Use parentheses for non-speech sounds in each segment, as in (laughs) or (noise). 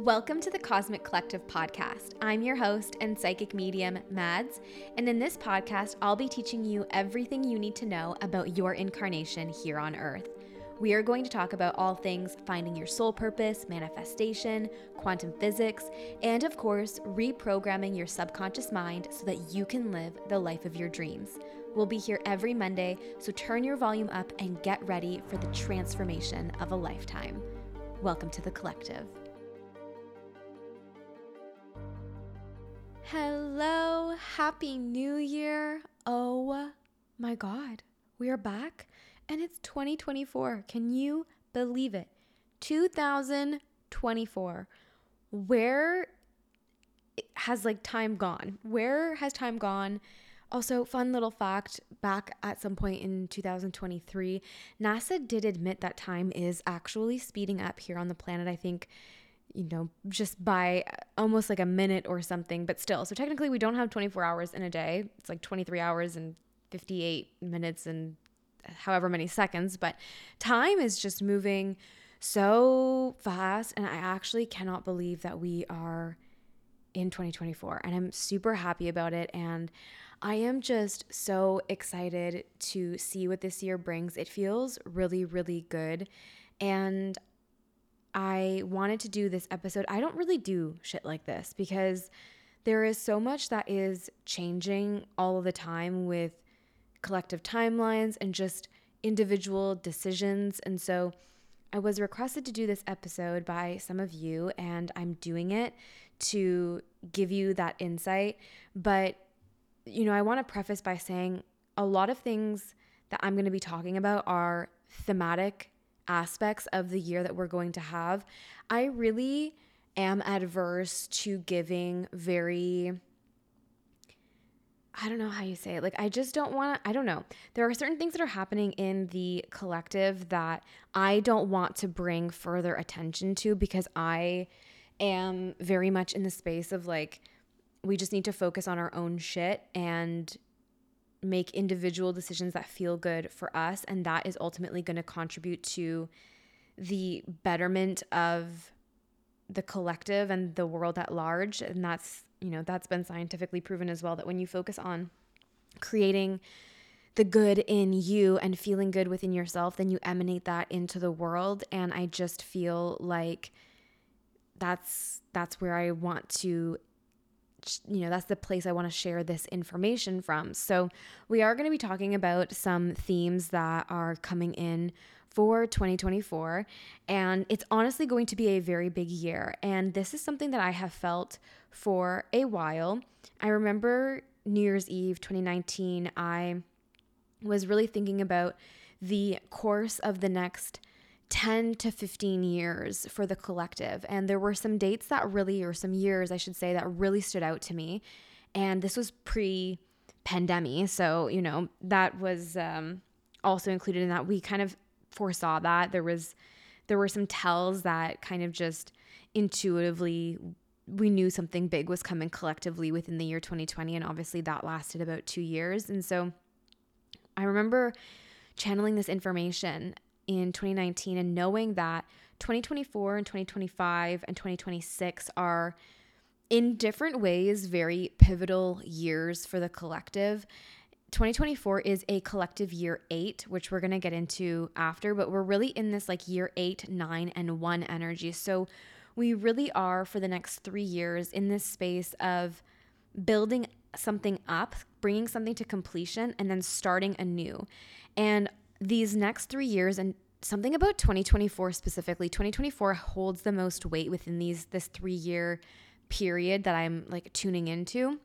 Welcome to the Cosmic Collective podcast. I'm your host and psychic medium, Madds, and in this podcast, I'll be teaching you everything you need to know about your incarnation here on Earth. We are going to talk about all things finding your soul purpose, manifestation, quantum physics, and of course, reprogramming your subconscious mind so that you can live the life of your dreams. We'll be here every Monday, so turn your volume up and get ready for the transformation of a lifetime. Welcome to the collective. Hello, Happy New Year. Oh my God, we are back and it's 2024. Can you believe it? 2024. Where has like time gone? Where has time gone? Also, fun little fact back at some point in 2023, NASA did admit that time is actually speeding up here on the planet. I think, you know, just by almost like a minute or something, but still. So, technically, we don't have 24 hours in a day. It's like 23 hours and 58 minutes and however many seconds, but time is just moving so fast. And I actually cannot believe that we are in 2024. And I'm super happy about it. And I am just so excited to see what this year brings. It feels really, really good. And I wanted to do this episode. I don't really do shit like this because there is so much that is changing all of the time with collective timelines and just individual decisions. And so I was requested to do this episode by some of you, and I'm doing it to give you that insight. But, you know, I want to preface by saying a lot of things that I'm going to be talking about are thematic aspects of the year that we're going to have. I really am adverse to giving very I don't know how you say it. Like, I just don't want to, I don't know. There are certain things that are happening in the collective that I don't want to bring further attention to because I am very much in the space of like, we just need to focus on our own shit and make individual decisions that feel good for us. And that is ultimately going to contribute to the betterment of the collective and the world at large. And that's you know, that's been scientifically proven as well that when you focus on creating the good in you and feeling good within yourself, then you emanate that into the world. And I just feel like that's that's where I want to you know, that's the place I want to share this information from. So, we are going to be talking about some themes that are coming in for 2024. And it's honestly going to be a very big year. And this is something that I have felt for a while. I remember New Year's Eve 2019, I was really thinking about the course of the next 10 to 15 years for the collective. And there were some dates that really, or some years, I should say, that really stood out to me. And this was pre pandemic. So, you know, that was um, also included in that. We kind of foresaw that. There was there were some tells that kind of just intuitively we knew something big was coming collectively within the year 2020 and obviously that lasted about 2 years. And so I remember channeling this information in 2019 and knowing that 2024 and 2025 and 2026 are in different ways very pivotal years for the collective 2024 is a collective year eight, which we're going to get into after, but we're really in this like year eight, nine, and one energy. So we really are for the next three years in this space of building something up, bringing something to completion, and then starting anew. And these next three years, and something about 2024 specifically, 2024 holds the most weight within these this three year period that I'm like tuning into.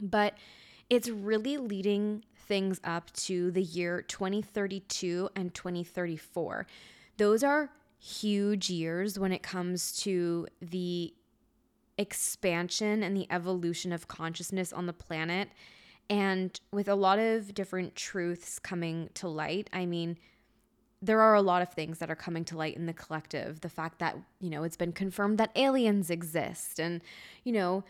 But it's really leading things up to the year 2032 and 2034. Those are huge years when it comes to the expansion and the evolution of consciousness on the planet. And with a lot of different truths coming to light, I mean, there are a lot of things that are coming to light in the collective. The fact that, you know, it's been confirmed that aliens exist and, you know,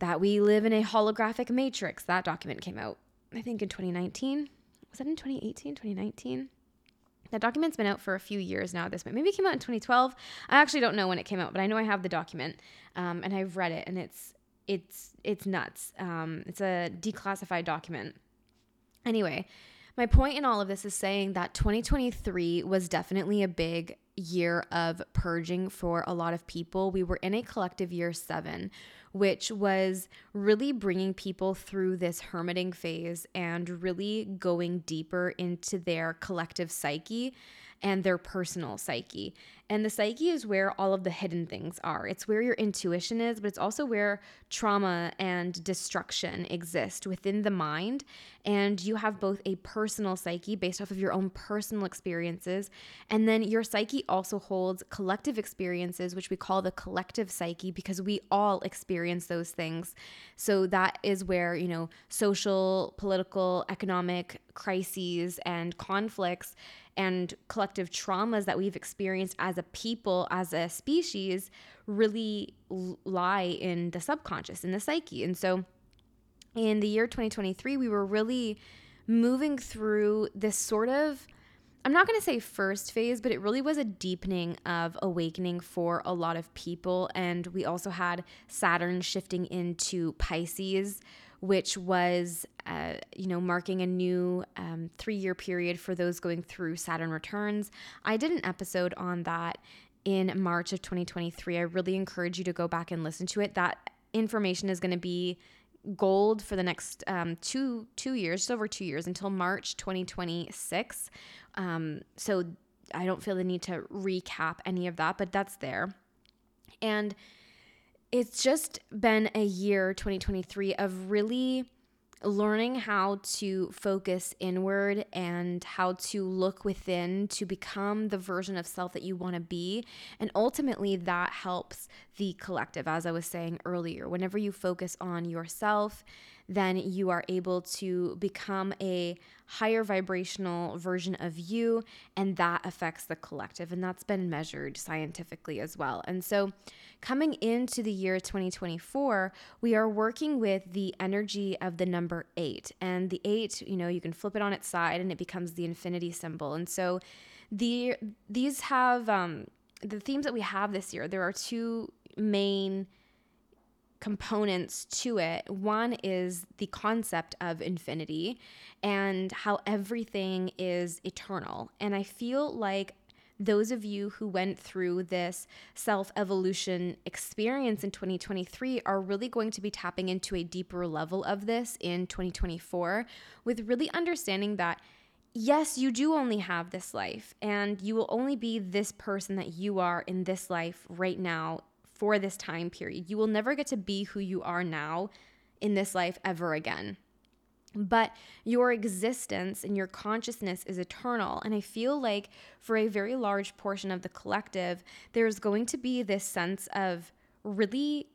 that we live in a holographic matrix. That document came out, I think, in 2019. Was that in 2018, 2019? That document's been out for a few years now at this point. Maybe it came out in 2012. I actually don't know when it came out, but I know I have the document um, and I've read it, and it's it's it's nuts. Um, it's a declassified document. Anyway, my point in all of this is saying that 2023 was definitely a big year of purging for a lot of people. We were in a collective year seven, which was really bringing people through this hermiting phase and really going deeper into their collective psyche and their personal psyche. And the psyche is where all of the hidden things are. It's where your intuition is, but it's also where trauma and destruction exist within the mind. And you have both a personal psyche based off of your own personal experiences, and then your psyche also holds collective experiences, which we call the collective psyche, because we all experience those things. So that is where, you know, social, political, economic crises and conflicts and collective traumas that we've experienced as a people, as a species, really lie in the subconscious, in the psyche. And so in the year 2023, we were really moving through this sort of I'm not going to say first phase, but it really was a deepening of awakening for a lot of people. And we also had Saturn shifting into Pisces, which was, uh, you know, marking a new um, three year period for those going through Saturn returns. I did an episode on that in March of 2023. I really encourage you to go back and listen to it. That information is going to be gold for the next um, two two years, just over two years until March 2026. Um, so I don't feel the need to recap any of that, but that's there. And it's just been a year 2023 of really learning how to focus inward and how to look within to become the version of self that you want to be. And ultimately, that helps the collective, as I was saying earlier. Whenever you focus on yourself, then you are able to become a higher vibrational version of you, and that affects the collective. And that's been measured scientifically as well. And so, coming into the year 2024, we are working with the energy of the number eight. And the eight, you know, you can flip it on its side and it becomes the infinity symbol. And so, the these have um, the themes that we have this year. There are two main components to it. One is the concept of infinity and how everything is eternal. And I feel like those of you who went through this self evolution experience in 2023 are really going to be tapping into a deeper level of this in 2024 with really understanding that. Yes, you do only have this life, and you will only be this person that you are in this life right now for this time period. You will never get to be who you are now in this life ever again. But your existence and your consciousness is eternal. And I feel like for a very large portion of the collective, there's going to be this sense of really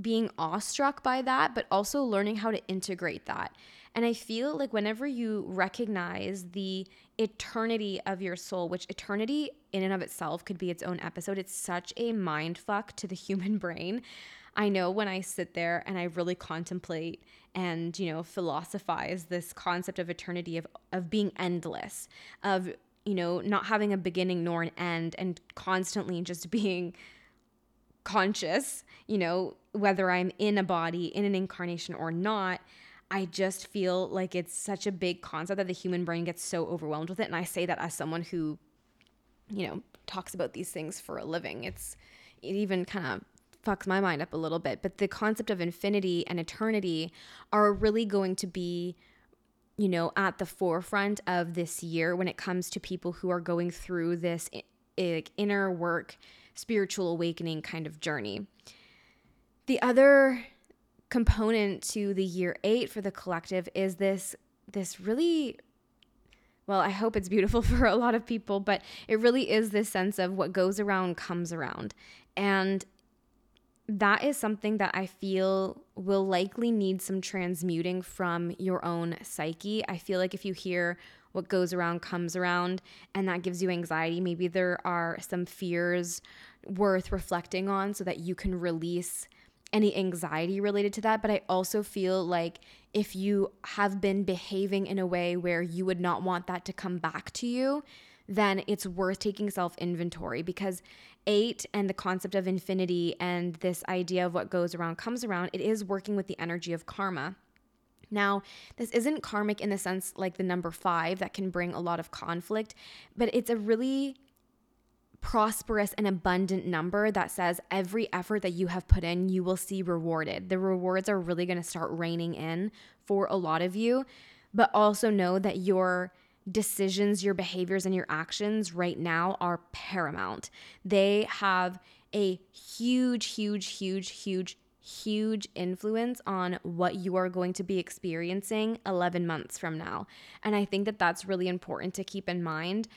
being awestruck by that, but also learning how to integrate that. And I feel like whenever you recognize the eternity of your soul, which eternity in and of itself could be its own episode, it's such a mind fuck to the (laughs) human brain. I know when I sit there and I really contemplate and, you know, philosophize this concept of eternity, of, of being endless, of, you know, not having a beginning nor an end, and constantly just (laughs) being conscious, you know, whether I'm in a body, in an incarnation or not. I just feel like it's such a big concept that the human brain gets so overwhelmed with it. And I say that as someone who, you know, talks about these things for a living. It's, it even kind of fucks my mind up a little bit. But the concept of infinity and eternity are really going to be, you know, at the forefront of this year when it comes to people who are going through this like, inner work, spiritual awakening kind of journey. The other component to the year 8 for the collective is this this really well, I hope it's beautiful (laughs) for a lot of people, but it really is this sense of what goes around comes around. And that is something that I feel will likely need some transmuting from your own psyche. I feel like if you hear what goes around comes around and that gives you anxiety, maybe there are some fears worth reflecting on so that you can release any anxiety related to that, but I also feel like if you have been behaving in a way where you would not want that to come back to you, then it's worth taking self inventory because eight and the concept of infinity and this idea of what goes around comes around, it is working with the energy of karma. Now, this isn't karmic in the sense like the number five that can bring a lot of conflict, but it's a really prosperous and abundant number that says every effort that you have put in, you will see rewarded. The rewards are really going to start raining in for a lot of you, but also know that your decisions, your behaviors, and your actions right now are paramount. They have a huge, huge, huge, huge, huge influence on what you are going to be experiencing 11 months from now. And I think that that's really important to keep in mind.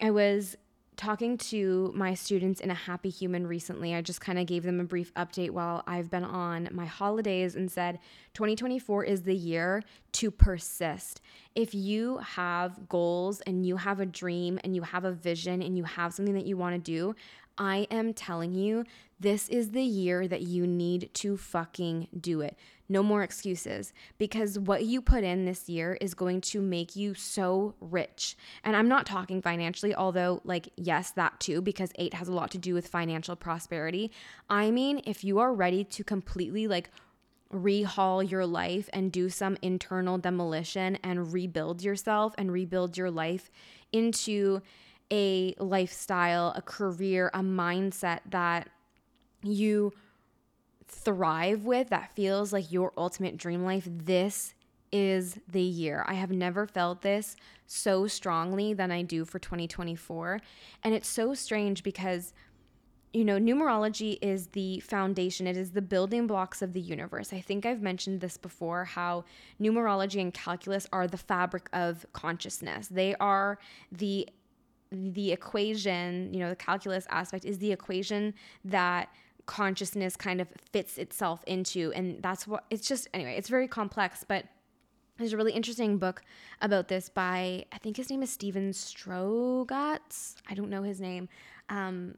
I was talking to my students in a happy human recently i just kind of gave them a brief update while i've been on my holidays and said 2024 is the year to persist. If you have goals and you have a dream and you have a vision and you have something that you want to do I am telling you, this is the year that you need to fucking do it. No more excuses because what you put in this year is going to make you so rich. And I'm not talking financially, although, like, yes, that too, because eight has a lot to do with financial prosperity. I mean, if you are ready to completely, like, rehaul your life and do some internal demolition and rebuild yourself and rebuild your life into a lifestyle, a career, a mindset that you thrive with that feels like your ultimate dream life, this is the year. I have never felt this so strongly than I do for 2024. And it's so strange because, you know, numerology is the foundation, it is the building blocks of the universe. I think I've mentioned this before how numerology and calculus are the fabric of consciousness, they are the the equation, you know, the calculus aspect is the equation that consciousness kind of fits itself into. And that's what it's just, anyway, it's very complex, but there's a really interesting book about this by, I think his name is Steven Strogatz. I don't know his name. Um,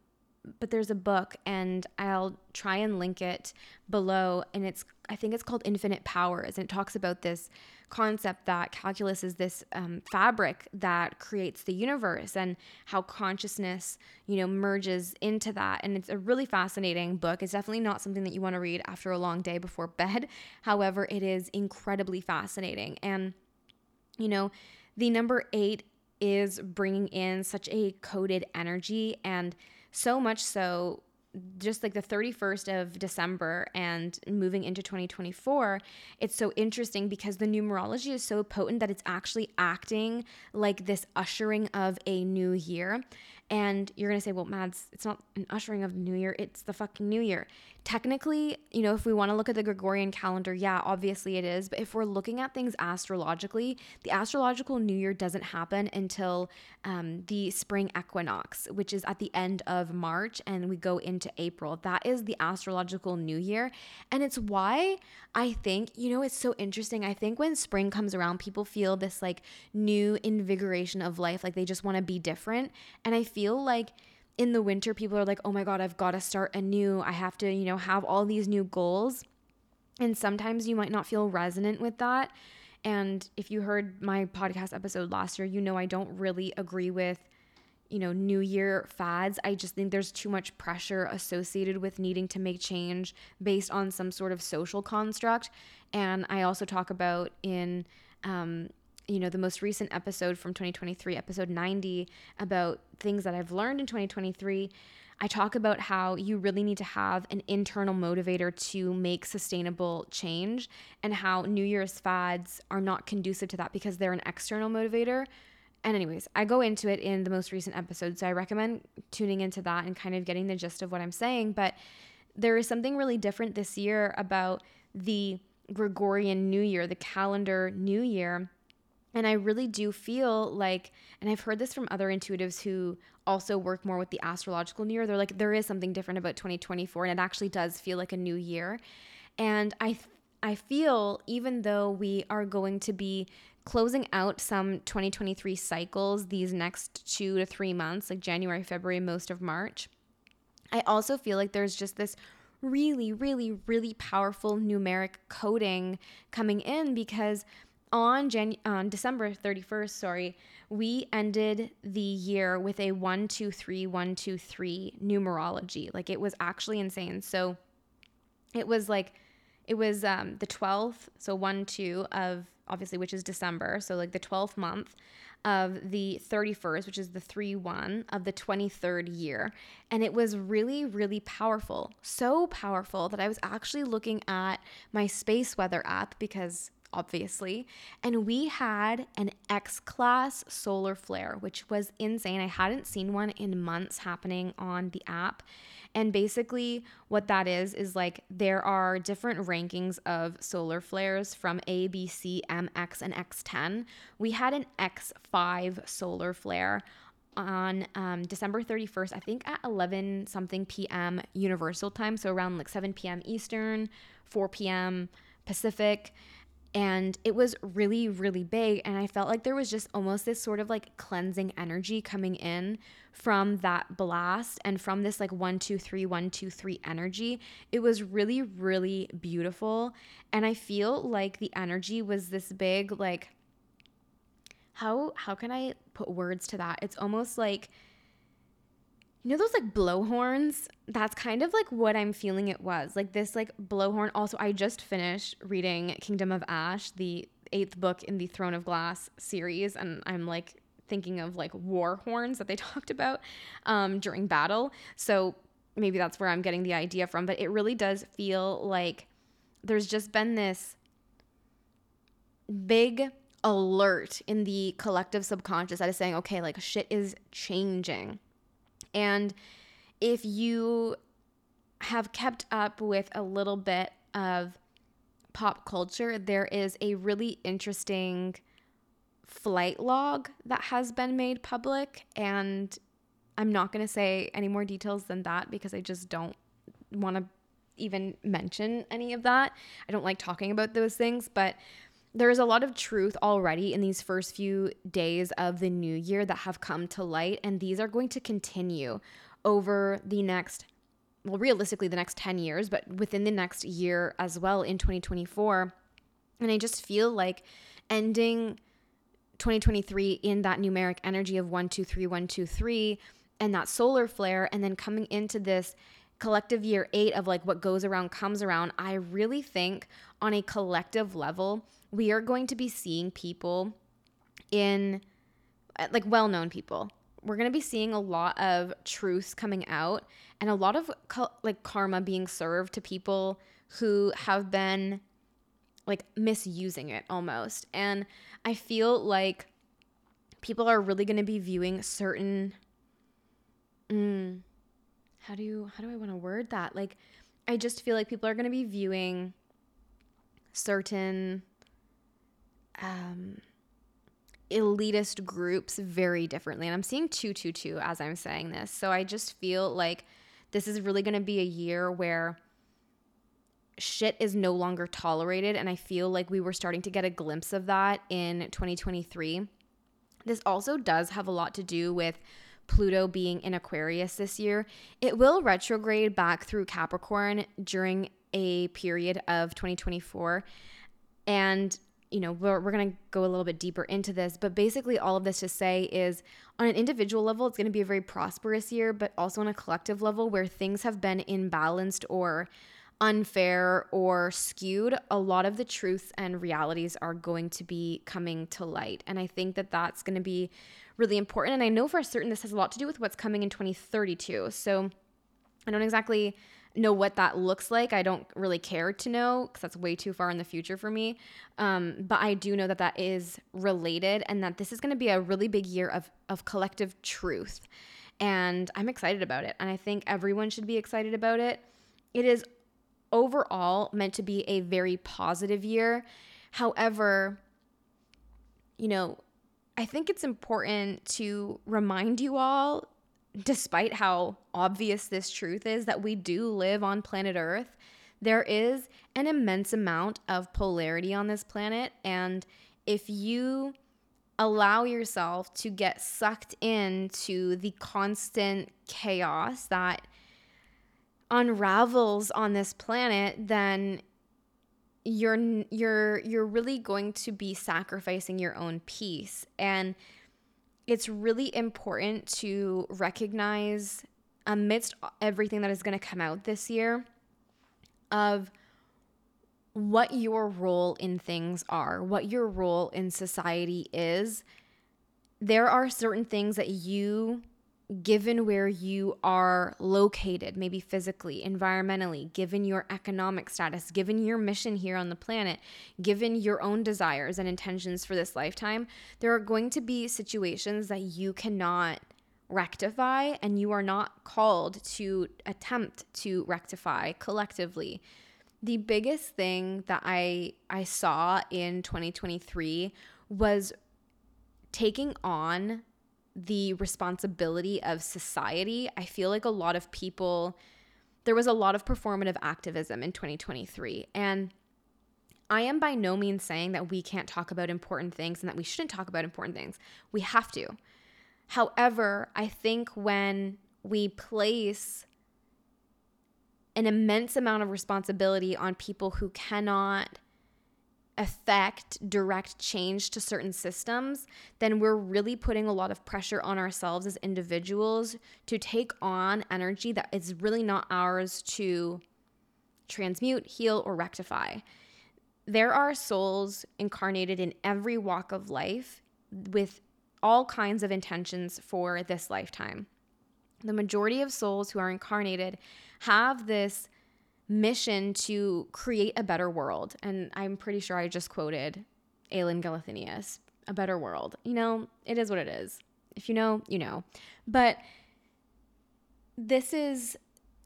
but there's a book and I'll try and link it below. And it's, I think it's called Infinite Powers. And it talks about this concept that calculus is this um, fabric that creates the universe and how consciousness, you know, merges into that. And it's a really fascinating book. It's definitely not something that you want to read after a long day before bed. (laughs) However, it is incredibly fascinating. And, you know, the number eight is bringing in such a coded energy and so much so just like the 31st of December and moving into 2024, it's so interesting because the numerology is so potent that it's actually acting like this ushering of a new year. And you're going to say, well, Madds, it's not an ushering of the new year, it's the fucking new year. Technically, you know, if we want to look at the Gregorian calendar, yeah, obviously it is. But if we're looking at things astrologically, the astrological new year doesn't happen until um, the spring equinox, which is at the end of March, and we go into April. That is the astrological new year. And it's why I think, you know, it's so interesting. I think when spring comes around, people feel this like new invigoration of life, like they just want to be different. And I feel like in the winter, people are like, oh my God, I've got to start anew. I have to, you know, have all these new goals. And sometimes you might not feel resonant with that. And if you heard my podcast episode last year, you know I don't really agree with, you know, New Year fads. I just think there's too much pressure associated with needing to make change based on some sort of social construct. And I also talk about in um, you know, the most recent episode from 2023, episode 90, about things that I've learned in 2023, I talk about how you really need to have an internal motivator to make sustainable change and how New Year's fads are not conducive to that because they're an external motivator. And, anyways, I go into it in the most recent episode. So I recommend tuning into that and kind of getting the gist of what I'm saying. But there is something really different this year about the Gregorian New Year, the calendar New Year and I really do feel like, and I've heard this from other intuitives who also work more with the astrological new year. They're like, there is something different about 2024, and it actually does feel like a new year. And I, I feel even though we are going to be closing out some 2023 cycles these next two to three months, like January, February, most of March, I also feel like there's just this really, really, really powerful numeric coding coming in because on Jan- on December 31st, sorry, we ended the year with a 123123 numerology. Like it was actually insane. So it was like it was um the 12th, so 1 2 of obviously which is December, so like the 12th month of the 31st, which is the 3 1 of the 23rd year. And it was really, really powerful. So powerful that I was actually looking at my space weather app because obviously. And we had an X class solar flare, which was insane. I hadn't seen one in months happening on the app. And basically, what that is, is like there are different rankings of solar flares from A, B, C, M, X, and X10. We had an X5 solar flare on um, December 31st, I think at 11 something p.m. Universal time. So around like 7 p.m. Eastern, 4 p.m. Pacific and it was really really big and i felt like there was just almost this sort of like cleansing energy coming in from that blast and from this like one two three one two three energy. It was really really beautiful and i feel like the energy was this big like how how can i put words to that? It's almost like you know those like blowhorns? That's kind of like what i'm feeling it was. Like this like blowhorn. Also i just finished reading kingdom of ash the eighth book in the throne of glass series and i'm like thinking of like war horns that they (laughs) talked about um, during battle. So maybe that's where i'm getting the idea from but it really does feel like there's just been this big alert in the collective subconscious that is saying okay like shit is changing and if you have kept up with a little bit of pop culture, there is a really interesting flight log that has been made public. And I'm not going to say any more details than that because I just don't want to even mention any of that. I don't like talking about those things, but there's a lot of truth already in these first few days of the new year that have come to light, and these are going to continue over the next, well, realistically, the next 10 years, but within the next year as well in 2024. And I just feel like ending 2023 in that numeric energy of 123123 and that solar flare, and then coming into this collective year eight of like what goes around comes around, I really think on a collective level, we are going to be seeing people in like well known people. We're going to be seeing a lot of truths coming out and a lot of like karma being served to people who have been like misusing it almost. And I feel like people are really going to be viewing certain mm, how do you how do I want to word that? Like I just feel like people are going to be viewing certain um, elitist groups very differently. And I'm seeing 222 as I'm saying this. So I just feel like this is really going to be a year where shit is no longer tolerated. And I feel like we were starting to get a glimpse of that in 2023. This also does have a lot to do with Pluto being in Aquarius this year. It will retrograde back through Capricorn during a period of 2024. And you know, we're, we're going to go a little bit deeper into this, but basically, all of this to say is on an individual level, it's going to be a very prosperous year, but also on a collective level where things have been imbalanced or unfair or skewed, a lot of the truths and realities are going to be coming to light. And I think that that's going to be really important. And I know for certain this has a lot to do with what's coming in 2032. So I don't exactly know what that looks like. I don't really care to know because that's way too far in the future for me. Um, but I do know that that is related and that this is going to be a really big year of, of collective truth. And I'm excited about it. And I think everyone should be excited about it. It is overall meant to be a very positive year. However, you know, I think it's important to remind you all despite how obvious this truth is that we do live on planet Earth, there is an immense amount of polarity on this planet. And if you allow yourself to get sucked into the constant chaos that unravels on this planet, then you're you're you're really going to be sacrificing your own peace and it's really important to recognize amidst everything that is going to come out this year of what your role in things are, what your role in society is. There are certain things that you given where you are located, maybe physically, environmentally, given your economic status, given your mission here on the planet, given your own desires and intentions for this lifetime, there are going to be situations that you cannot rectify and you are not called to attempt to rectify collectively. The biggest thing that I I saw in 2023 was taking on the responsibility of society, I feel like a lot of people, there was a lot of performative activism in 2023. And I am by no means saying that we can't talk about important things and that we shouldn't talk about important things. We have to. However, I think when we place an immense amount of responsibility on people who cannot affect direct change to certain systems, then we're really putting a lot of pressure on ourselves as individuals to take on energy that is really not ours to transmute, heal, or rectify. There are souls incarnated in every walk of life with all kinds of intentions for this lifetime. The majority of souls who are incarnated have this mission to create a better world. And I'm pretty sure I just quoted Aelin Galathynius, a better world. You know, it is what it is. If you know, you know. But this is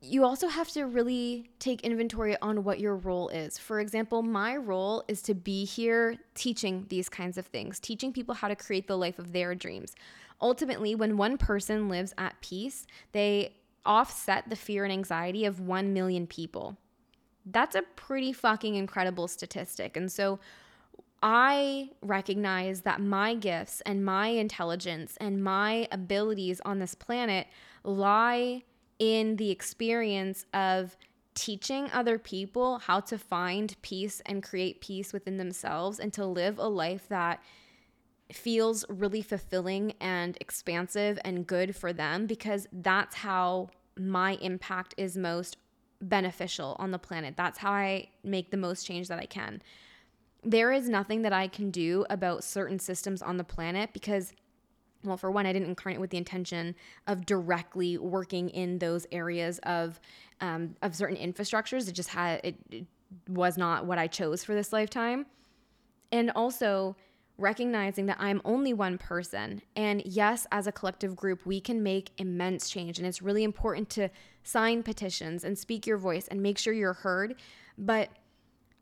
you also have to really take inventory on what your role is. For example, my role is to be here teaching these kinds of things, teaching people how to create the life of their dreams. Ultimately, when one person lives at peace, they offset the fear and anxiety of 1 million people. That's a pretty fucking incredible statistic. And so I recognize that my gifts and my intelligence and my abilities on this planet lie in the experience of teaching other people how to find peace and create peace within themselves and to live a life that feels really fulfilling and expansive and good for them because that's how my impact is most beneficial on the planet. That's how I make the most change that I can. There is nothing that I can do about certain systems on the planet because well for one i didn't incarnate with the intention of directly working in those areas of um, of certain infrastructures it just had it, it was not what i chose for this lifetime and also recognizing that I'm only one person. And yes, as a collective group, we can make immense change. And it's really important to sign petitions and speak your voice and make sure you're heard. But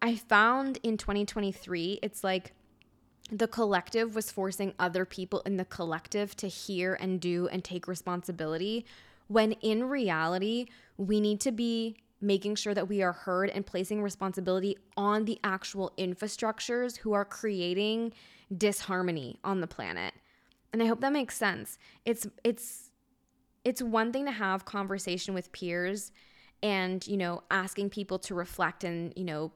I found in 2023, it's like the collective was forcing other people in the collective to hear and do and take responsibility. When in reality, we need to be making sure that we are heard and placing responsibility on the actual infrastructures who are creating disharmony on the planet. And I hope that makes sense. It's it's it's one thing to have conversation with peers and, you know, asking people to reflect and, you know,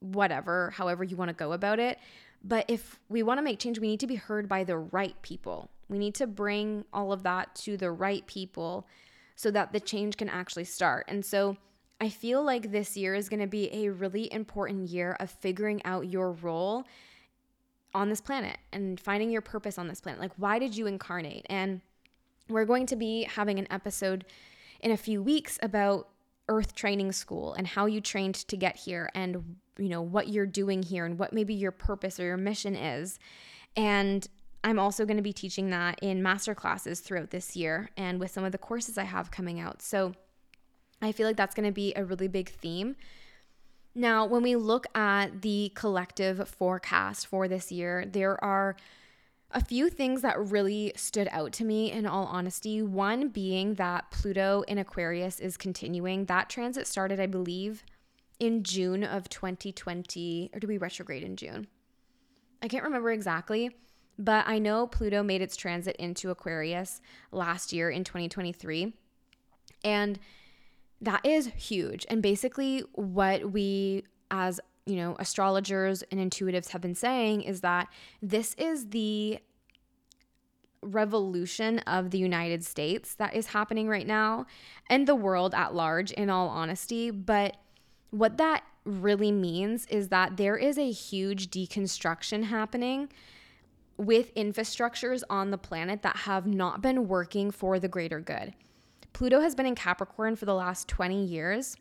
whatever, however you want to go about it. But if we want to make change, we need to be heard by the right people. We need to bring all of that to the right people so that the change can actually start. And so I feel like this year is going to be a really important year of figuring out your role on this planet and finding your purpose on this planet. Like, why did you incarnate? And we're going to be having an episode in a few weeks about earth training school and how you trained to get here and you know what you're doing here and what maybe your purpose or your mission is and i'm also going to be teaching that in master classes throughout this year and with some of the courses i have coming out so i feel like that's going to be a really big theme now, when we look at the collective forecast for this year, there are a few things that really stood out to me in all honesty. One being that Pluto in Aquarius is continuing. That transit started, I believe, in June of 2020, or do we retrograde in June? I can't remember exactly, but I know Pluto made its transit into Aquarius last year in 2023. And that is huge. And basically, what we as you know, astrologers and intuitives have been saying is that this is the revolution of the United States that is happening right now and the world at large, in all honesty. But what that really means is that there is a huge deconstruction happening with infrastructures on the planet that have not been working for the greater good. Pluto has been in Capricorn for the last 20 years.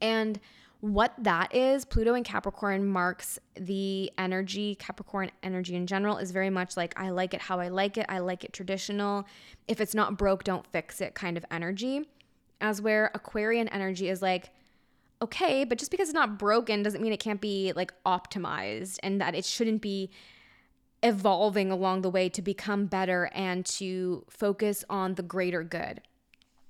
And what that is, Pluto in Capricorn marks the energy, Capricorn energy in general is very much like, I like it how I like it. I like it traditional. If it's not broke, don't fix it kind of energy. As where Aquarian energy is like, okay, but just because it's not broken doesn't mean it can't be like optimized and that it shouldn't be evolving along the way to become better and to focus on the greater good.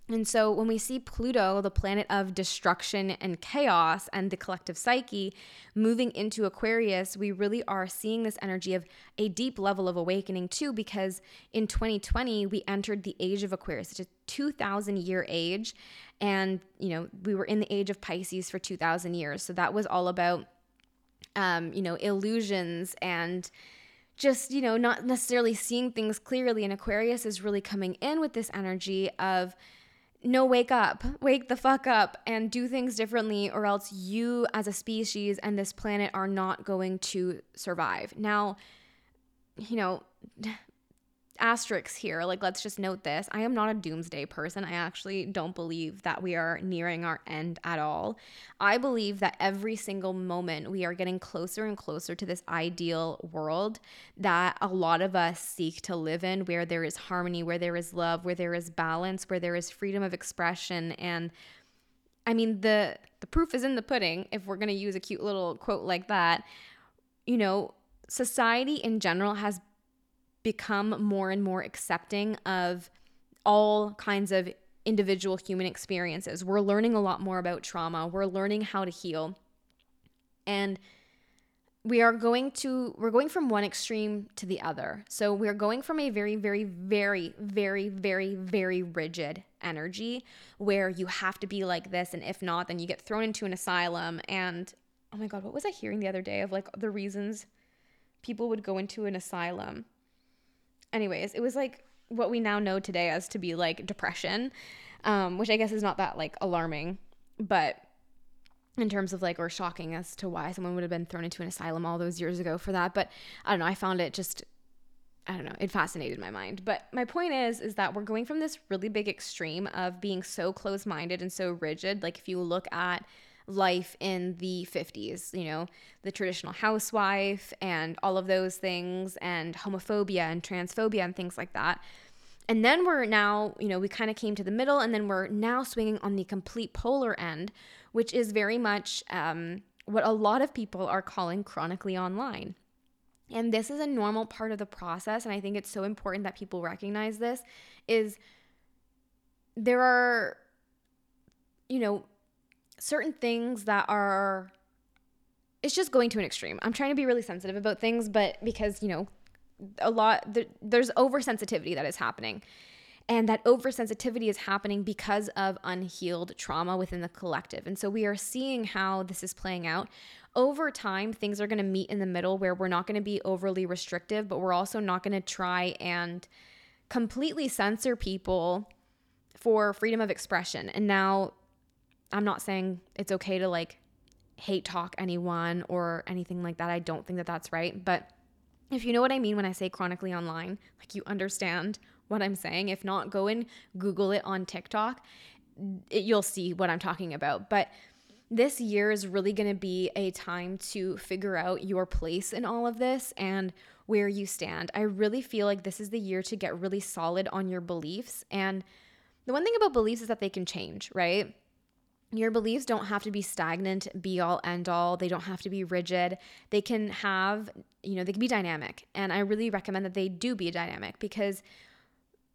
And so when we see Pluto, the planet of destruction and chaos and the collective psyche, moving into Aquarius, we really are seeing this energy of a deep level of awakening too, because in 2020, we entered the age of Aquarius, it's a 2000 year age. And, you know, we were in the age of Pisces for 2000 years. So that was all about, um, you know, illusions and, just, you know, not necessarily seeing things clearly. And Aquarius is really coming in with this energy of no, wake up, wake the fuck up and do things differently, or else you as a species and this planet are not going to survive. Now, you know, asterisks here. Like, let's just note this. I am not a doomsday person. I actually don't believe that we are nearing our end at all. I believe that every single moment we are getting closer and closer to this ideal world that a lot of us seek to live in, where there is harmony, where there is love, where there is balance, where there is freedom of expression. And I mean, the, the proof is in the pudding, if we're going to use a cute little quote like that. You know, society in general has become more and more accepting of all kinds of individual human experiences. We're learning a lot more about trauma. We're learning how to heal. And we are going to we're going from one extreme to the other. So we're going from a very very very very very very rigid energy where you have to be like this and if not then you get thrown into an asylum and oh my god, what was I hearing the other day of like the reasons people would go into an asylum? Anyways, it was like what we now know today as to be like depression, um, which I guess is not that like alarming, but in terms of like or shocking as to why someone would have been thrown into an asylum all those years ago for that. But I don't know. I found it just I don't know, it fascinated my mind. But my point is is that we're going from this really big extreme of being so close-minded and so rigid. Like if you look at life in the 50s, you know, the traditional housewife and all of those things, and homophobia and transphobia and things like that. And then we're now, you know, we kind of came to the middle, and then we're now swinging on the complete polar end, which is very much um, what a lot of people are calling chronically online. And this is a normal part of the process. And I think it's so important that people recognize this is there are, you know, certain things that are it's just going to an extreme. I'm trying to be really sensitive about things, but because, you know, a lot there, there's oversensitivity that is happening. And that oversensitivity is happening because of unhealed trauma within the collective. And so we are seeing how this is playing out. Over time, things are going to meet in the middle where we're not going to be overly restrictive, but we're also not going to try and completely censor people for freedom of expression. And now I'm not saying it's okay to like hate talk anyone or anything like that. I don't think that that's right. But if you know what I mean when I say chronically online, like you understand what I'm saying. If not, go and Google it on TikTok. It, you'll see what I'm talking about. But this year is really going to be a time to figure out your place in all of this and where you stand. I really feel like this is the year to get really solid on your beliefs. And the one thing about beliefs is that they can change, right? Your beliefs don't have to be stagnant, be all, end all. They don't have to be rigid. They can have, you know, they can be dynamic. And I really recommend that they do be dynamic because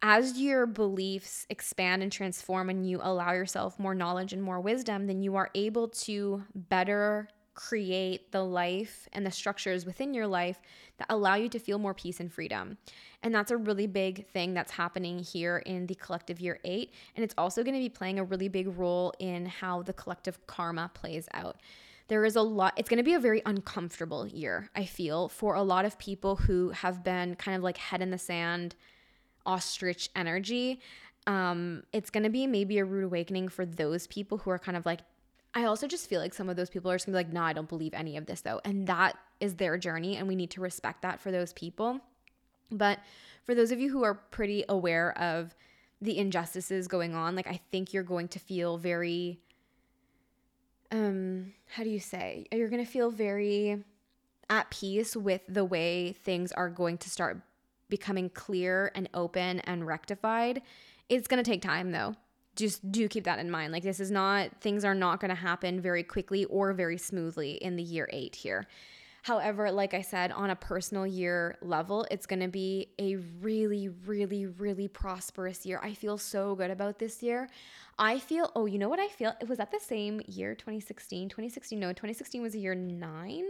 as your beliefs expand and transform and you allow yourself more knowledge and more wisdom, then you are able to better create the life and the structures within your life that allow you to feel more peace and freedom. And that's a really big thing that's happening here in the collective year eight. And it's also going to be playing a really big role in how the collective karma plays out. There is a lot, it's going to be a very uncomfortable year, I feel, for a lot of people who have been kind of like head in the sand, ostrich energy. Um, it's going to be maybe a rude awakening for those people who are kind of like, I also just feel like some of those people are just gonna be like, no, I don't believe any of this though. And that is their journey, and we need to respect that for those people. But for those of you who are pretty aware of the injustices going on, like I think you're going to feel very um how do you say? You're going to feel very at peace with the way things are going to start becoming clear and open and rectified. It's going to take time though. Just do keep that in mind. Like this is not things are not going to happen very quickly or very smoothly in the year 8 here. However, like I said, on a personal year level, it's going to be a really, really, really prosperous year. I feel so good about this year. I feel, oh, you know what I feel? It was that the same year, 2016? 2016, no, 2016 was a year nine.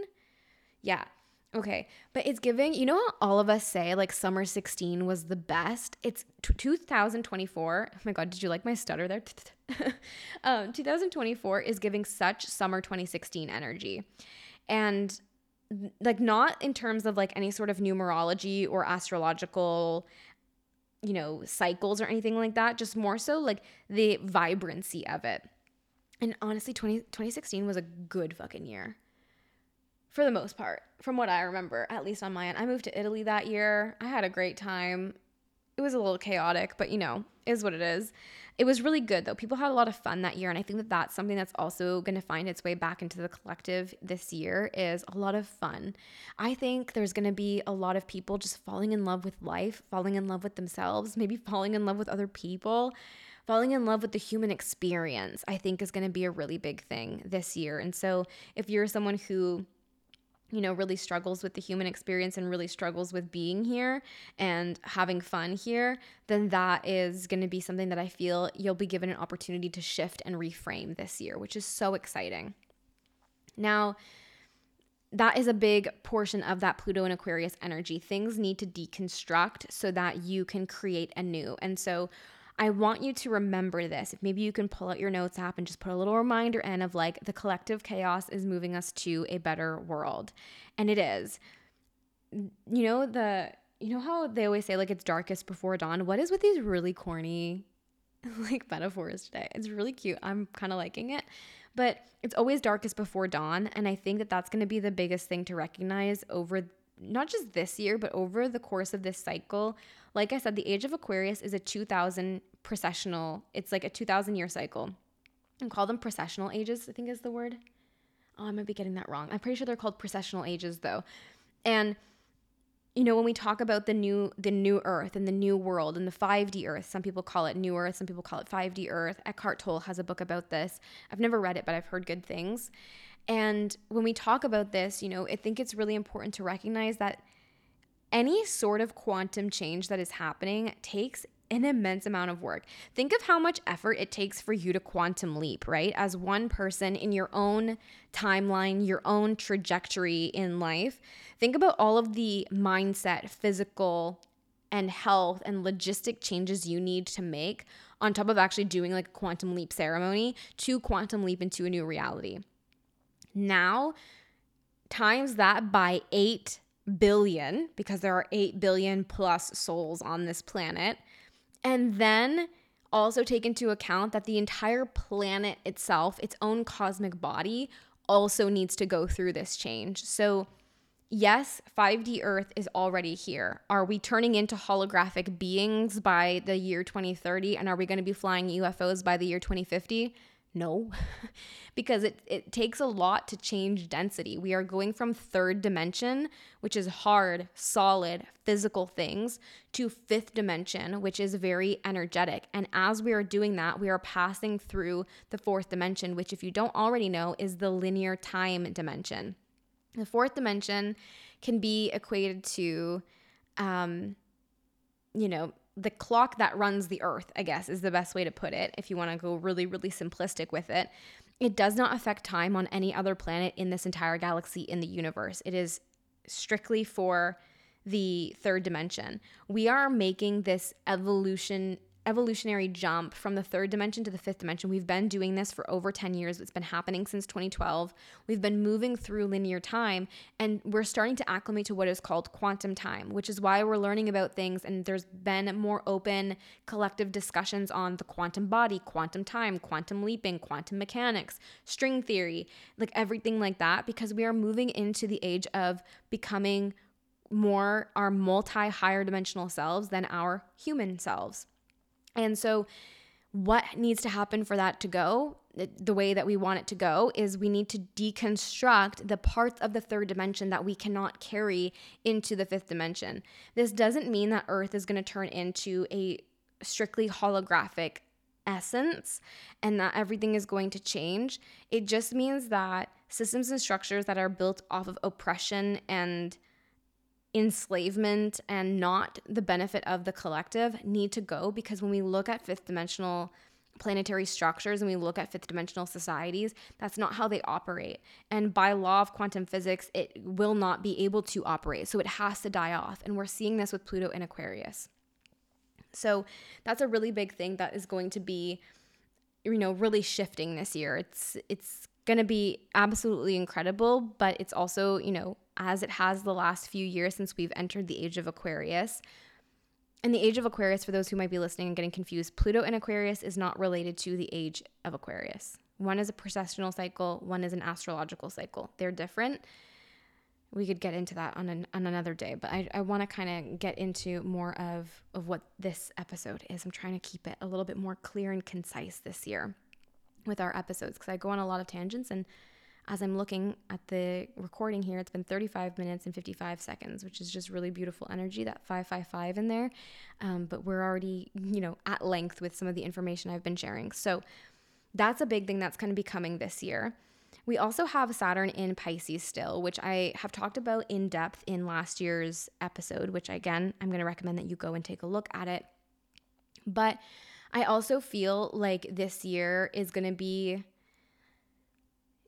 Yeah. Okay. But it's giving, you know how all of us say like summer 16 was the best? It's t- 2024. Oh my God, did you like my stutter there? (laughs) um, 2024 is giving such summer 2016 energy. And like not in terms of like any sort of numerology or astrological you know cycles or anything like that just more so like the vibrancy of it and honestly 20, 2016 was a good fucking year for the most part from what i remember at least on my end i moved to italy that year i had a great time it was a little chaotic but you know is what it is it was really good though. People had a lot of fun that year, and I think that that's something that's also going to find its way back into the collective this year is a lot of fun. I think there's going to be a lot of people just falling in love with life, falling in love with themselves, maybe falling in love with other people. Falling in love with the human experience, I think, is going to be a really big thing this year. And so, if you're someone who you know, really struggles with the human experience and really struggles with being here and having fun here, then that is going to be something that I feel you'll be given an opportunity to shift and reframe this year, which is so exciting. Now, that is a big portion of that Pluto and Aquarius energy. Things need to deconstruct so that you can create anew. And so, I want you to remember this. If maybe you can pull out your notes app and just put a little reminder in of like the collective chaos is moving us to a better world. And it is. You know, the you know how they always say like it's darkest before dawn? What is with these really corny (laughs) like metaphors today? It's really cute. I'm kind of liking it. But it's always darkest before dawn. And I think that that's going to be the biggest thing to recognize over not just this year, but over the course of this cycle. Like I said, the age of Aquarius is a 2000 precessional, it's like a 2000 year cycle. And call them precessional ages, I think is the word. Oh, I might be getting that wrong. I'm pretty sure they're called precessional ages though. And you know, when we talk about the new the new earth and the new world and the 5D earth, some people call it new earth, some people call it 5D earth. Eckhart Tolle has a book about this. I've never read it, but I've heard good things. And when we talk about this, you know, I think it's really important to recognize that any sort of quantum change that is happening takes an immense amount of work. Think of how much effort it takes for you to quantum leap, right? As one person in your own timeline, your own trajectory in life. Think about all of the mindset, physical, and health and logistic changes you need to make on top of actually doing like a quantum leap ceremony to quantum leap into a new reality. Now, times that by 8 billion, because there are 8 billion plus souls on this planet. And then also take into account that the entire planet itself, its own cosmic body, also needs to go through this change. So, yes, 5D Earth is already here. Are we turning into holographic beings by the year 2030? And are we going to be flying UFOs by the year 2050? No, (laughs) because it, it takes a lot to change density. We are going from third dimension, which is hard, solid, physical things, to fifth dimension, which is very energetic. And as we are doing that, we are passing through the fourth dimension, which, if you don't already know, is the linear time dimension. The fourth dimension can be equated to, um, you know, the clock that runs the earth, I guess is the best way to put it, if you want to go really, really simplistic with it. it does not affect time on any other planet in this entire galaxy in the universe. It is strictly for the third dimension. We are making this evolution evolutionary jump from the third dimension to the fifth dimension. We've been doing this for over 10 years. It's been happening since 2012. We've been moving through linear time and we're starting to acclimate to what is called quantum time, which is why we're learning about things and there's been more open collective discussions on the quantum body, quantum time, quantum leaping, quantum mechanics, string theory, like everything like that because we are moving into the age of becoming more our multi higher dimensional selves than our human selves. And so, what needs to happen for that to go eh, the way that we want it to go is we need to deconstruct the parts of the third dimension that we cannot carry into the fifth dimension. This doesn't mean that Earth is going to turn into a strictly holographic essence and that everything is going to change. It just means that systems and structures that are built off of oppression and enslavement and not the benefit of the collective need to go because when we look at fifth dimensional planetary structures and we look at fifth dimensional societies, that's not how they operate. And by law of quantum physics, it will not be able to operate. So it has to die off. And we're seeing this with Pluto in Aquarius. So that's a really big thing that is going to be you know really shifting this year. It's it's going to be absolutely incredible, but it's also, you know, as it has the last few years since we've entered the age of Aquarius. In the age of Aquarius, for those who might be listening and getting confused, Pluto in Aquarius is not related to the age of Aquarius. One is a precessional cycle, one is an astrological cycle. They're different. We could get into that on, an, on another day, but I, I want to kind of get into more of, of what this episode is. I'm trying to keep it a little bit more clear and concise this year with our episodes because I go on a lot of tangents and as I'm looking at the recording here, it's been 35 minutes and 55 seconds, which is just really beautiful energy, that 555 in there. Um, but we're already, you know, at length with some of the information I've been sharing. So that's a big thing that's going to be coming this year. We also have Saturn in Pisces still, which I have talked about in depth in last year's episode, which again, I'm going to recommend that you go and take a look at it. But I also feel like this year is going to be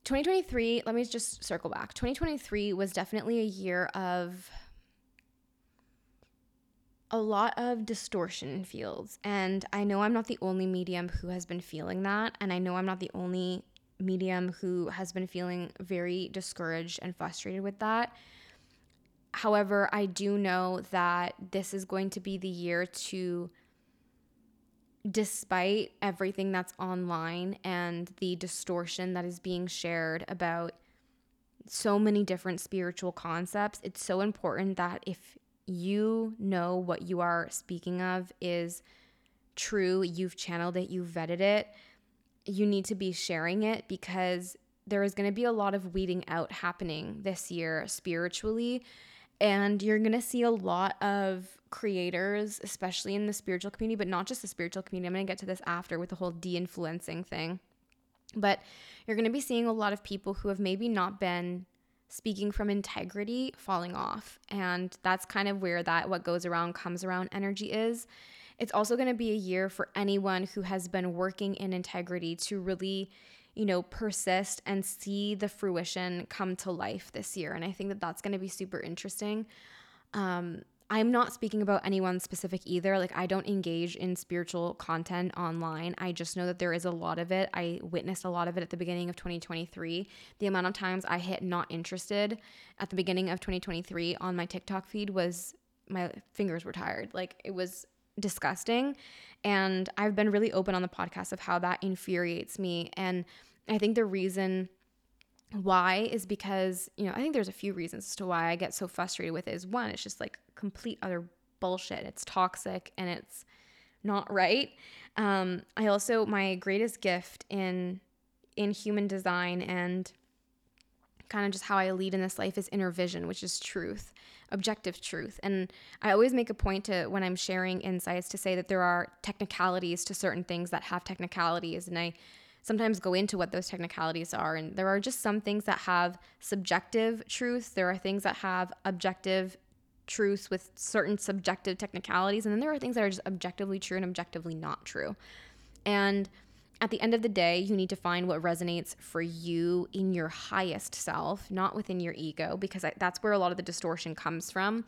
2023. Let me just circle back. 2023 was definitely a year of a lot of distortion in fields. And I know I'm not the only medium who has been feeling that. And I know I'm not the only medium who has been feeling very discouraged and frustrated with that. However, I do know that this is going to be the year to despite everything that's online and the distortion that is being shared about so many different spiritual concepts, it's so important that if you know what you are speaking of is true, you've channeled it, you've vetted it, you need to be sharing it because there is going to be a lot of weeding out happening this year spiritually. And you're going to see a lot of creators, especially in the spiritual community, but not just the spiritual community. I'm going to get to this after with the whole de influencing thing. But you're going to be seeing a lot of people who have maybe not been speaking from integrity falling off. And that's kind of where that what goes around comes around energy is. It's also going to be a year for anyone who has been working in integrity to really, you know, persist and see the fruition come to life this year. And I think that that's going to be super interesting. Um, I'm not speaking about anyone specific either. Like, I don't engage in spiritual content online. I just know that there is a lot of it. I witnessed a lot of it at the beginning of 2023. The amount of times I hit not interested at the beginning of 2023 on my TikTok feed was my fingers were tired. Like, it was disgusting. And I've been really open on the podcast of how that infuriates me. And I think the reason why is because, you know, I think there's a few reasons as to why I get so frustrated with it. Is one, it's just like complete other bullshit. It's toxic and it's not right. Um, I also my greatest gift in in human design and kind of just how I lead in this life is inner vision, which is truth, objective truth. And I always make a point to when I'm sharing insights to say that there are technicalities to certain things that have technicalities and I sometimes go into what those technicalities are. And there are just some things that have subjective truths, there are things that have objective truths with certain subjective technicalities. And then there are things that are just objectively true and objectively not true. And at the end of the day, you need to find what resonates for you in your highest self, not within your ego, because that's where a lot of the distortion comes from.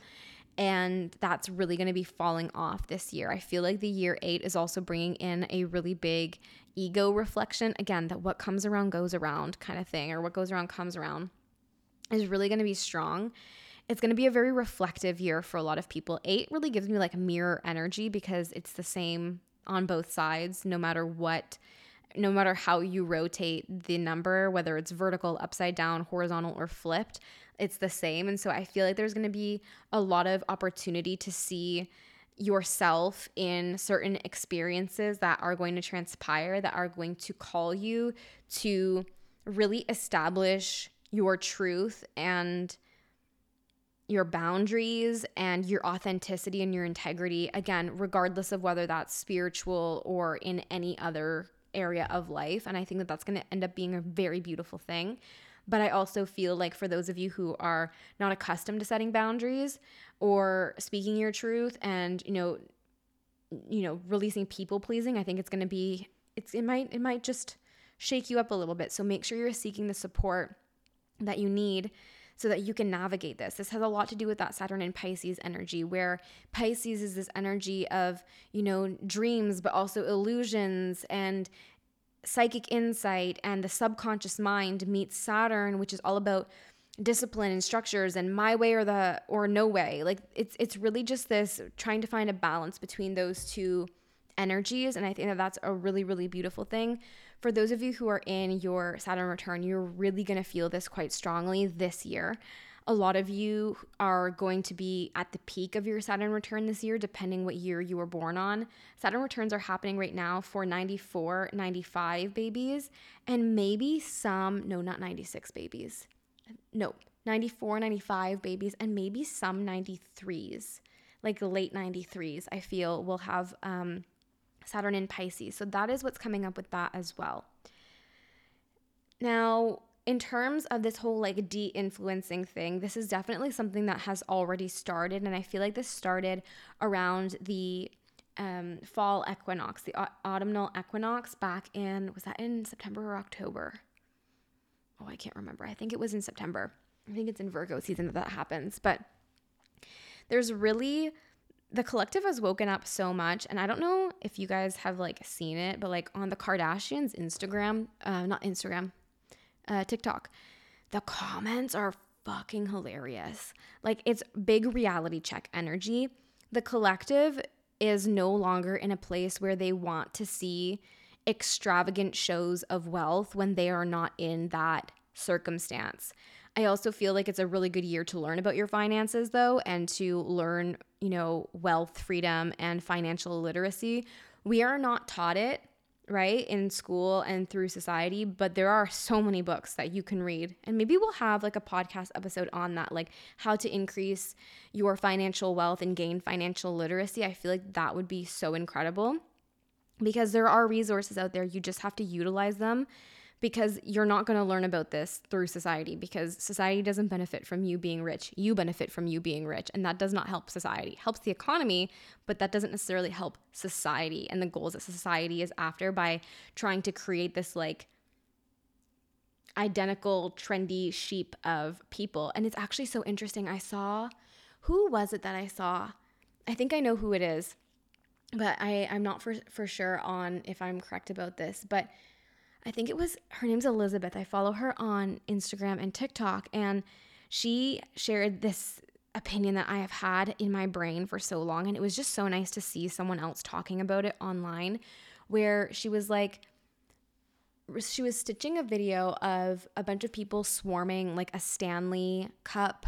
And that's really going to be falling off this year. I feel like the year eight is also bringing in a really big ego reflection. Again, that what comes around goes around kind of thing, or what goes around comes around, is really going to be strong. It's going to be a very reflective year for a lot of people. Eight really gives me like mirror energy because it's the same on both sides, no matter what no matter how you rotate the number, whether it's vertical, upside down, horizontal, or flipped, it's the same. And so I feel like there's going to be a lot of opportunity to see yourself in certain experiences that are going to transpire, that are going to call you to really establish your truth and your boundaries and your authenticity and your integrity again regardless of whether that's spiritual or in any other area of life. And I think that that's going to end up being a very beautiful thing. But I also feel like for those of you who are not accustomed to setting boundaries or speaking your truth and, you know, you know, releasing people pleasing, I think it's going to be it's it might it might just shake you up a little bit. So make sure you're seeking the support that you need so that you can navigate this. This has a lot to do with that Saturn and Pisces energy, where Pisces is this energy of, you know, dreams, but also illusions and psychic insight and the subconscious mind meets Saturn, which is all about discipline and structures and my way or the or no way. Like it's it's really just this trying to find a balance between those two energies and I think that that's a really really beautiful thing for those of you who are in your Saturn return, you're really going to feel this quite strongly this year. A lot of you are going to be at the peak of your Saturn return this year, depending what year you were born on. Saturn returns are happening right now for 94, 95 babies, and maybe some, no, not 96 babies. No, 94, 95 babies, and maybe some 93s, like late 93s, I feel will have um, Saturn in Pisces. So that is what's coming up with that as well. Now, in terms of this whole like de influencing thing, this is definitely something that has already started. And I feel like this started around the um, fall equinox, the autumnal equinox back in, was that in September or October? Oh, I can't remember. I think it was in September. I think it's in Virgo season that that happens. But there's really the collective has woken up so much and i don't know if you guys have like seen it but like on the kardashians instagram uh, not instagram uh, tiktok the comments are fucking hilarious. Like it's big reality check energy. The collective is no longer in a place where they want to see extravagant shows of wealth when they are not in that circumstance I also feel like it's a really good year to learn about your finances, though, and to learn, you know, wealth, freedom, and financial literacy. We are not taught it, right, in school and through society, but there are so many books that you can read. And maybe we'll have like a podcast episode on that, like how to increase your financial wealth and gain financial literacy. I feel like that would be so incredible because there are resources out there. You just have to utilize them because you're not going to learn about this through society because society doesn't benefit from you being rich. You benefit from you being rich, and that does not help society. It helps the economy, but that doesn't necessarily help society and the goals that society is after by trying to create this like identical trendy sheep of people. And it's actually so interesting. I saw who was it that I saw? I think I know who it is. But I, I'm not for, for sure on if I'm correct about this. But I think it was her name's Elizabeth. I follow her on Instagram and TikTok, and she shared this opinion that I have had in my brain for so long. And it was just so nice to see someone else talking about it online, where she was like, she was stitching a video of a bunch of people swarming like a Stanley cup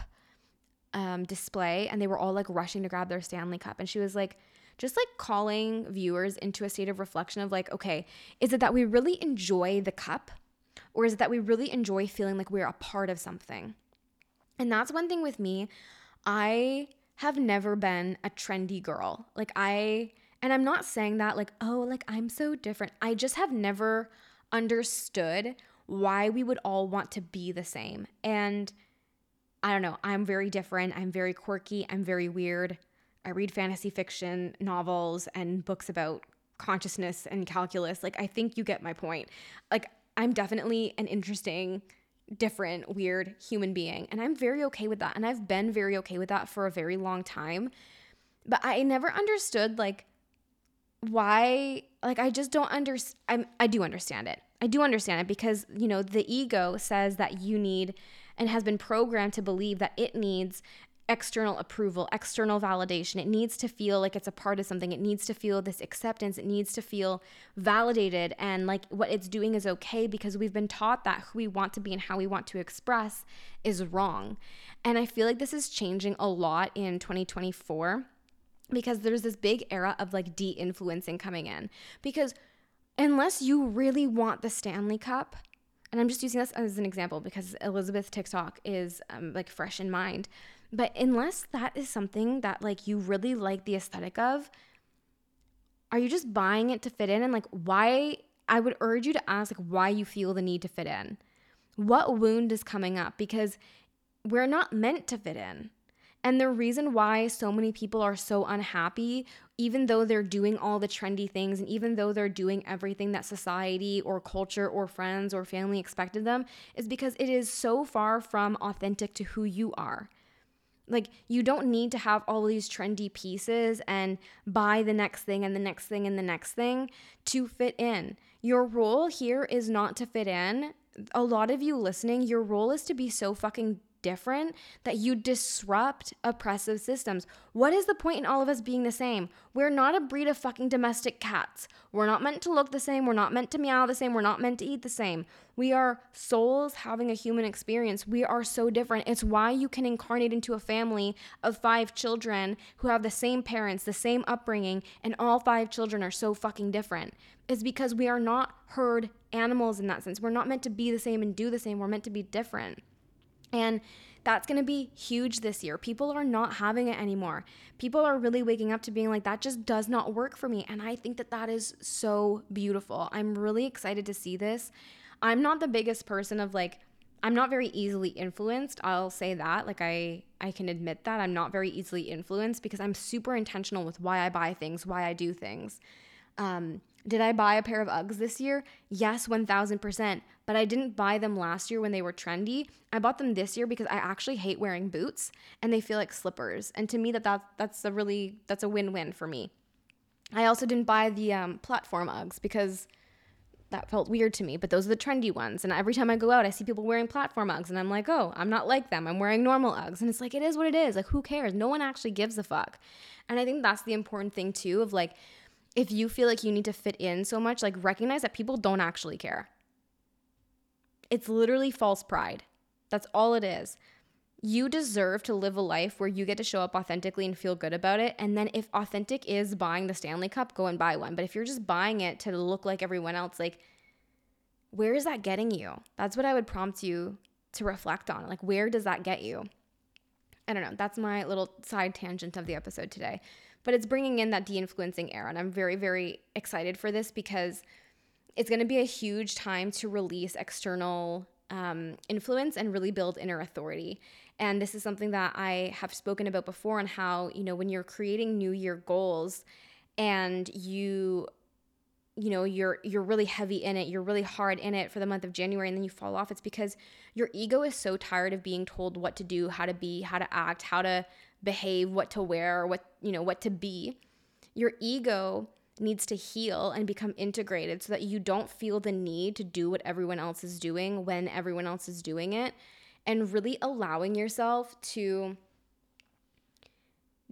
um, display, and they were all like rushing to grab their Stanley cup. And she was like, just like calling viewers into a state of reflection of like, okay, is it that we really enjoy the cup? Or is it that we really enjoy feeling like we're a part of something? And that's one thing with me. I have never been a trendy girl. Like, I, and I'm not saying that like, oh, like I'm so different. I just have never understood why we would all want to be the same. And I don't know, I'm very different. I'm very quirky. I'm very weird. I read fantasy fiction novels and books about consciousness and calculus. Like, I think you get my point. Like, I'm definitely an interesting, different, weird human being. And I'm very okay with that. And I've been very okay with that for a very long time. But I never understood, like, why, like, I just don't understand. I do understand it. I do understand it because, you know, the ego says that you need and has been programmed to believe that it needs external approval, external validation. It needs to feel like it's a part of something. It needs to feel this acceptance. It needs to feel validated and like what it's doing is okay because we've been taught that who we want to be and how we want to express is wrong. And I feel like this is changing a lot in 2024 because there's this big era of like de influencing coming in. Because unless you really want the Stanley Cup, and I'm just using this as an example because Elizabeth TikTok is um, like fresh in mind but unless that is something that like you really like the aesthetic of, are you just buying it to fit in? And like, why? I would urge you to ask like why you feel the need to fit in. What wound is coming up? Because we're not meant to fit in. And the reason why so many people are so unhappy, even though they're doing all the trendy things and even though they're doing everything that society or culture or friends or family expected them, is because it is so far from authentic to who you are. Like, you don't need to have all these trendy pieces and buy the next thing and the next thing and the next thing to fit in. Your role here is not to fit in. A lot of you listening, your role is to be so fucking different that you disrupt oppressive systems. What is the point in all of us being the same? We're not a breed of fucking domestic cats. We're not meant to look the same. We're not meant to meow the same. We're not meant to eat the same. We are souls having a human experience. We are so different. It's why you can incarnate into a family of five children who have the same parents, the same upbringing, and all five children are so fucking different. Is because we are not herd animals in that sense. We're not meant to be the same and do the same. We're meant to be different. And that's going to be huge this year. People are not having it anymore. People are really waking up to being like, that just does not work for me. And I think that that is so beautiful. I'm really excited to see this. I'm not the biggest person of like, I'm not very easily influenced. I'll say that. Like I I can admit that I'm not very easily influenced because I'm super intentional with why I buy things, why I do things. Um, did I buy a pair of Uggs this year? Yes, 1000%. But I didn't buy them last year when they were trendy. I bought them this year because I actually hate wearing boots and they feel like slippers. And to me that, that that's a really that's a win-win for me. I also didn't buy the um, platform Uggs because that felt weird to me, but those are the trendy ones. And every time I go out, I see people wearing platform Uggs, and I'm like, oh, I'm not like them. I'm wearing normal Uggs. And it's like, it is what it is. Like, who cares? No one actually gives a fuck. And I think that's the important thing, too, of like, if you feel like you need to fit in so much, like recognize that people don't actually care. It's literally false pride. That's all it is. You deserve to live a life where you get to show up authentically and feel good about it. And then, if authentic is buying the Stanley Cup, go and buy one. But if you're just buying it to look like everyone else, like, where is that getting you? That's what I would prompt you to reflect on. Like, where does that get you? I don't know. That's my little side tangent of the episode today but it's bringing in that de-influencing era and i'm very very excited for this because it's going to be a huge time to release external um, influence and really build inner authority. And this is something that i have spoken about before on how you know when you're creating new year goals and you you know you're you're really heavy in it you're really hard in it for the month of january and then you fall off it's because your ego is so tired of being told what to do how to be how to act how to behave, what to wear, what, you know, what to be. Your ego needs to heal and become integrated so that you don't feel the need to do what everyone else is doing when everyone else is doing it and really allowing yourself to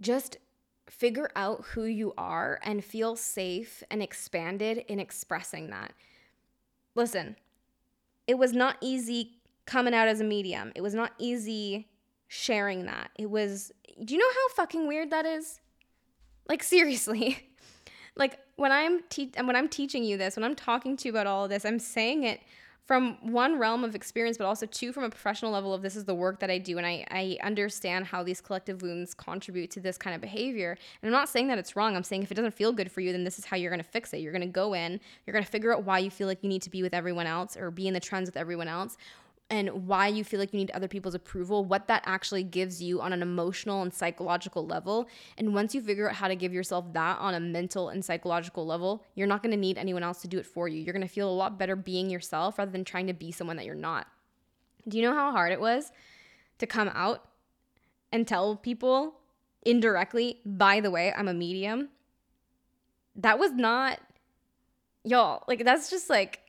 just figure out who you are and feel safe and expanded in expressing that. Listen, it was not easy coming out as a medium. It was not easy sharing that. It was do you know how fucking weird that is? Like (laughs) seriously. like when I'm te- when I'm teaching you this, when I'm talking to you about all of this, I'm saying it from one realm of experience, but also two from a professional level of this is the work that I do. And I, I understand how these collective wounds contribute to this kind of behavior. And I'm not saying that it's wrong. I'm saying if it doesn't feel good for you, then this is how you're to fix it. You're to go in, you're to figure out why you feel like you need to be with everyone else or be in the trends with everyone else and why you feel like you need other people's approval, what that actually gives you on an emotional and psychological level. And once you figure out how to give yourself that on a mental and psychological level, you're not to need anyone else to do it for you. You're to feel a lot better being yourself rather than trying to be someone that you're not. Do you know how hard it was to come out and tell people indirectly, by the way, I'm a medium? That was not, y'all, like, that's just like,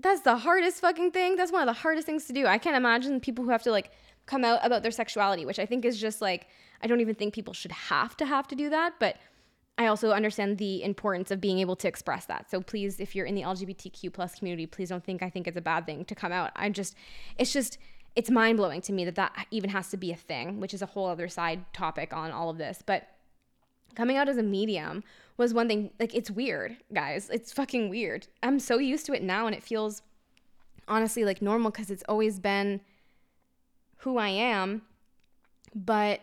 that's the hardest fucking thing. That's one of the hardest things to do. I can't imagine people who have to like come out about their sexuality, which I think is just like I don't even think people should have to have to do that, but I also understand the importance of being able to express that. So please, if you're in the LGBTQ plus community, please don't think I think it's a bad thing to come out. I'm just, it's just, it's mind blowing to me that that even has to be a thing, which is a whole other side topic on all of this. But coming out as a medium was one thing like it's weird guys. It's fucking weird. I'm so used to it now and it feels honestly like normal because it's always been who i am. But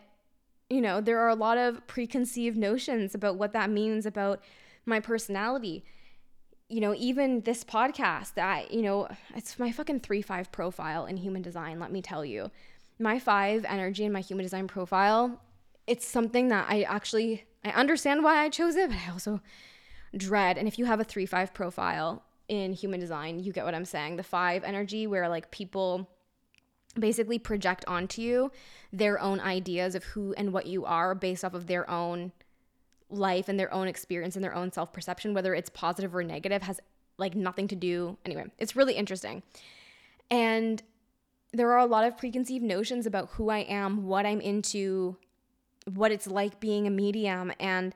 you know there are a lot of preconceived notions about what that means about my personality. You know even this podcast that you know it's my fucking 3-5 profile in human design let me tell you. My 5 energy and my human design profile it's something that i actually I understand why I chose it, but I also dread. And if you have a 3 5 profile in human design, you get what I'm saying. The 5 energy, where like people basically project onto you their own ideas of who and what you are based off of their own life and their own experience and their own self perception, whether it's positive or negative, has like nothing to do. Anyway, it's really interesting. And there are a lot of preconceived notions about who I am, what I'm into, what it's like being a medium. And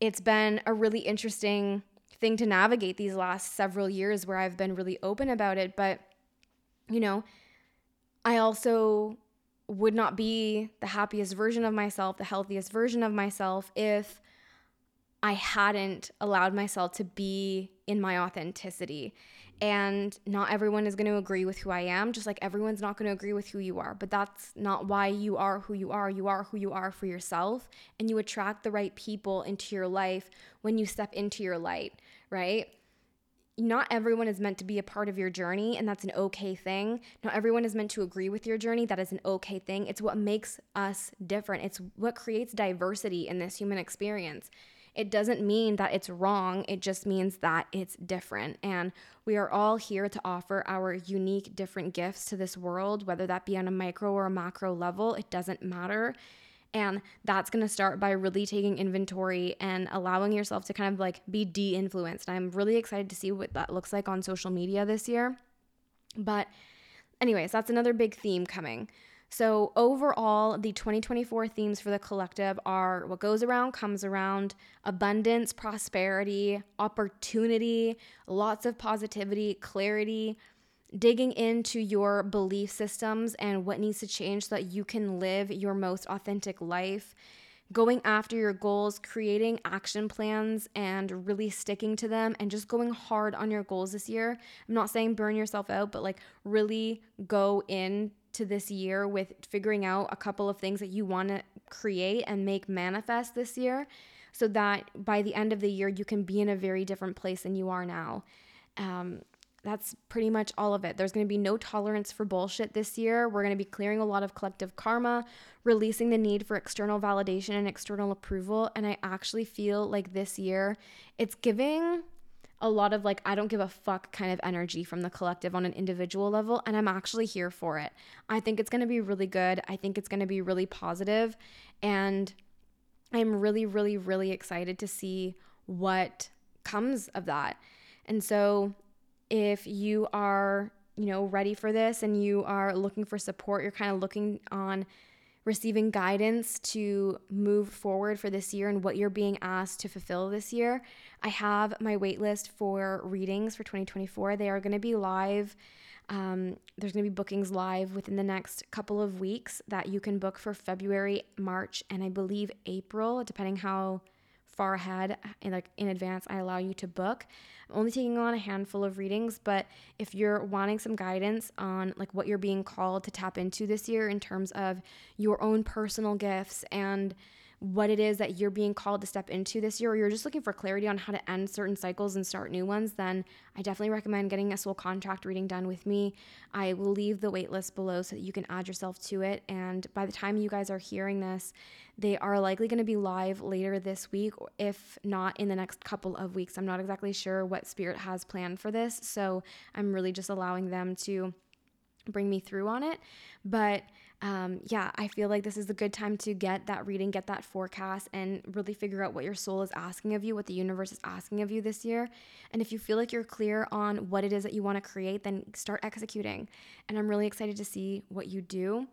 it's been a really interesting thing to navigate these last several years where I've been really open about it. But, you know, I also would not be the happiest version of myself, the healthiest version of myself if I hadn't allowed myself to be in my authenticity. And not everyone is going to agree with who I am, just like everyone's not going to agree with who you are. But that's not why you are who you are. You are who you are for yourself, and you attract the right people into your life when you step into your light, right? Not everyone is meant to be a part of your journey, and that's an okay thing. Not everyone is meant to agree with your journey. That is an okay thing. It's what makes us different, it's what creates diversity in this human experience. It doesn't mean that it's wrong, it just means that it's different. And we are all here to offer our unique, different gifts to this world, whether that be on a micro or a macro level, it doesn't matter. And that's going to start by really taking inventory and allowing yourself to kind of like be de influenced. I'm really excited to see what that looks like on social media this year. But, anyways, that's another big theme coming. So, overall, the 2024 themes for the collective are what goes around comes around, abundance, prosperity, opportunity, lots of positivity, clarity, digging into your belief systems and what needs to change so that you can live your most authentic life. Going after your goals, creating action plans and really sticking to them, and just going hard on your goals this year. I'm not saying burn yourself out, but like really go in to this year with figuring out a couple of things that you want to create and make manifest this year so that by the end of the year you can be in a very different place than you are now. Um, that's pretty much all of it. There's going to be no tolerance for bullshit this year. We're going to be clearing a lot of collective karma, releasing the need for external validation and external approval. And I actually feel like this year it's giving a lot of like, I don't give a fuck kind of energy from the collective on an individual level. And I'm actually here for it. I think it's going to be really good. I think it's going to be really positive, And I'm really, really, really excited to see what comes of that. And so if you are, you know, ready for this and you are looking for support, you're kind of looking on receiving guidance to move forward for this year and what you're being asked to fulfill this year, I have my waitlist for readings for 2024. They are going to be live. Um, there's going to be bookings live within the next couple of weeks that you can book for February, March, and I believe April, depending how far ahead uh, in like in advance I allow you to book. I'm only taking on a handful of readings, but if you're wanting some guidance on like what you're being called to tap into this year in terms of your own personal gifts and what it is that you're being called to step into this year, or you're just looking for clarity on how to end certain cycles and start new ones, then I definitely recommend getting a soul contract reading done with me. I will leave the waitlist below so that you can add yourself to it. And by the time you guys are hearing this, they are likely going to be live later this week, if not in the next couple of weeks. I'm not exactly sure what Spirit has planned for this, so I'm really just allowing them to bring me through on it. But um, yeah, I feel like this is a good time to get that reading, get that forecast, and really figure out what your soul is asking of you, what the universe is asking of you this year. And if you feel like you're clear on what it is that you want to create, then start executing. And I'm really excited to see what you do.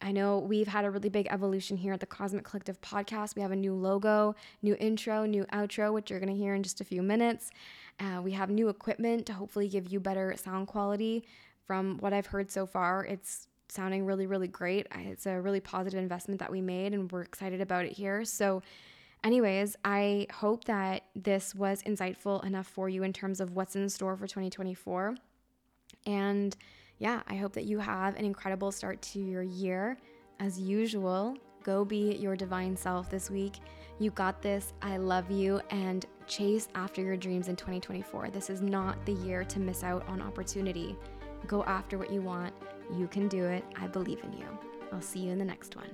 I know we've had a really big evolution here at the Cosmic Collective podcast. We have a new logo, new intro, new outro, which you're going to hear in just a few minutes. Uh, we have new equipment to hopefully give you better sound quality. From what I've heard so far, it's sounding really, really great. It's a really positive investment that we made, and we're excited about it here. So, anyways, I hope that this was insightful enough for you in terms of what's in store for 2024. And yeah, I hope that you have an incredible start to your year. As usual, go be your divine self this week. You got this. I love you. And chase after your dreams in 2024. This is not the year to miss out on opportunity. Go after what you want. You can do it. I believe in you. I'll see you in the next one.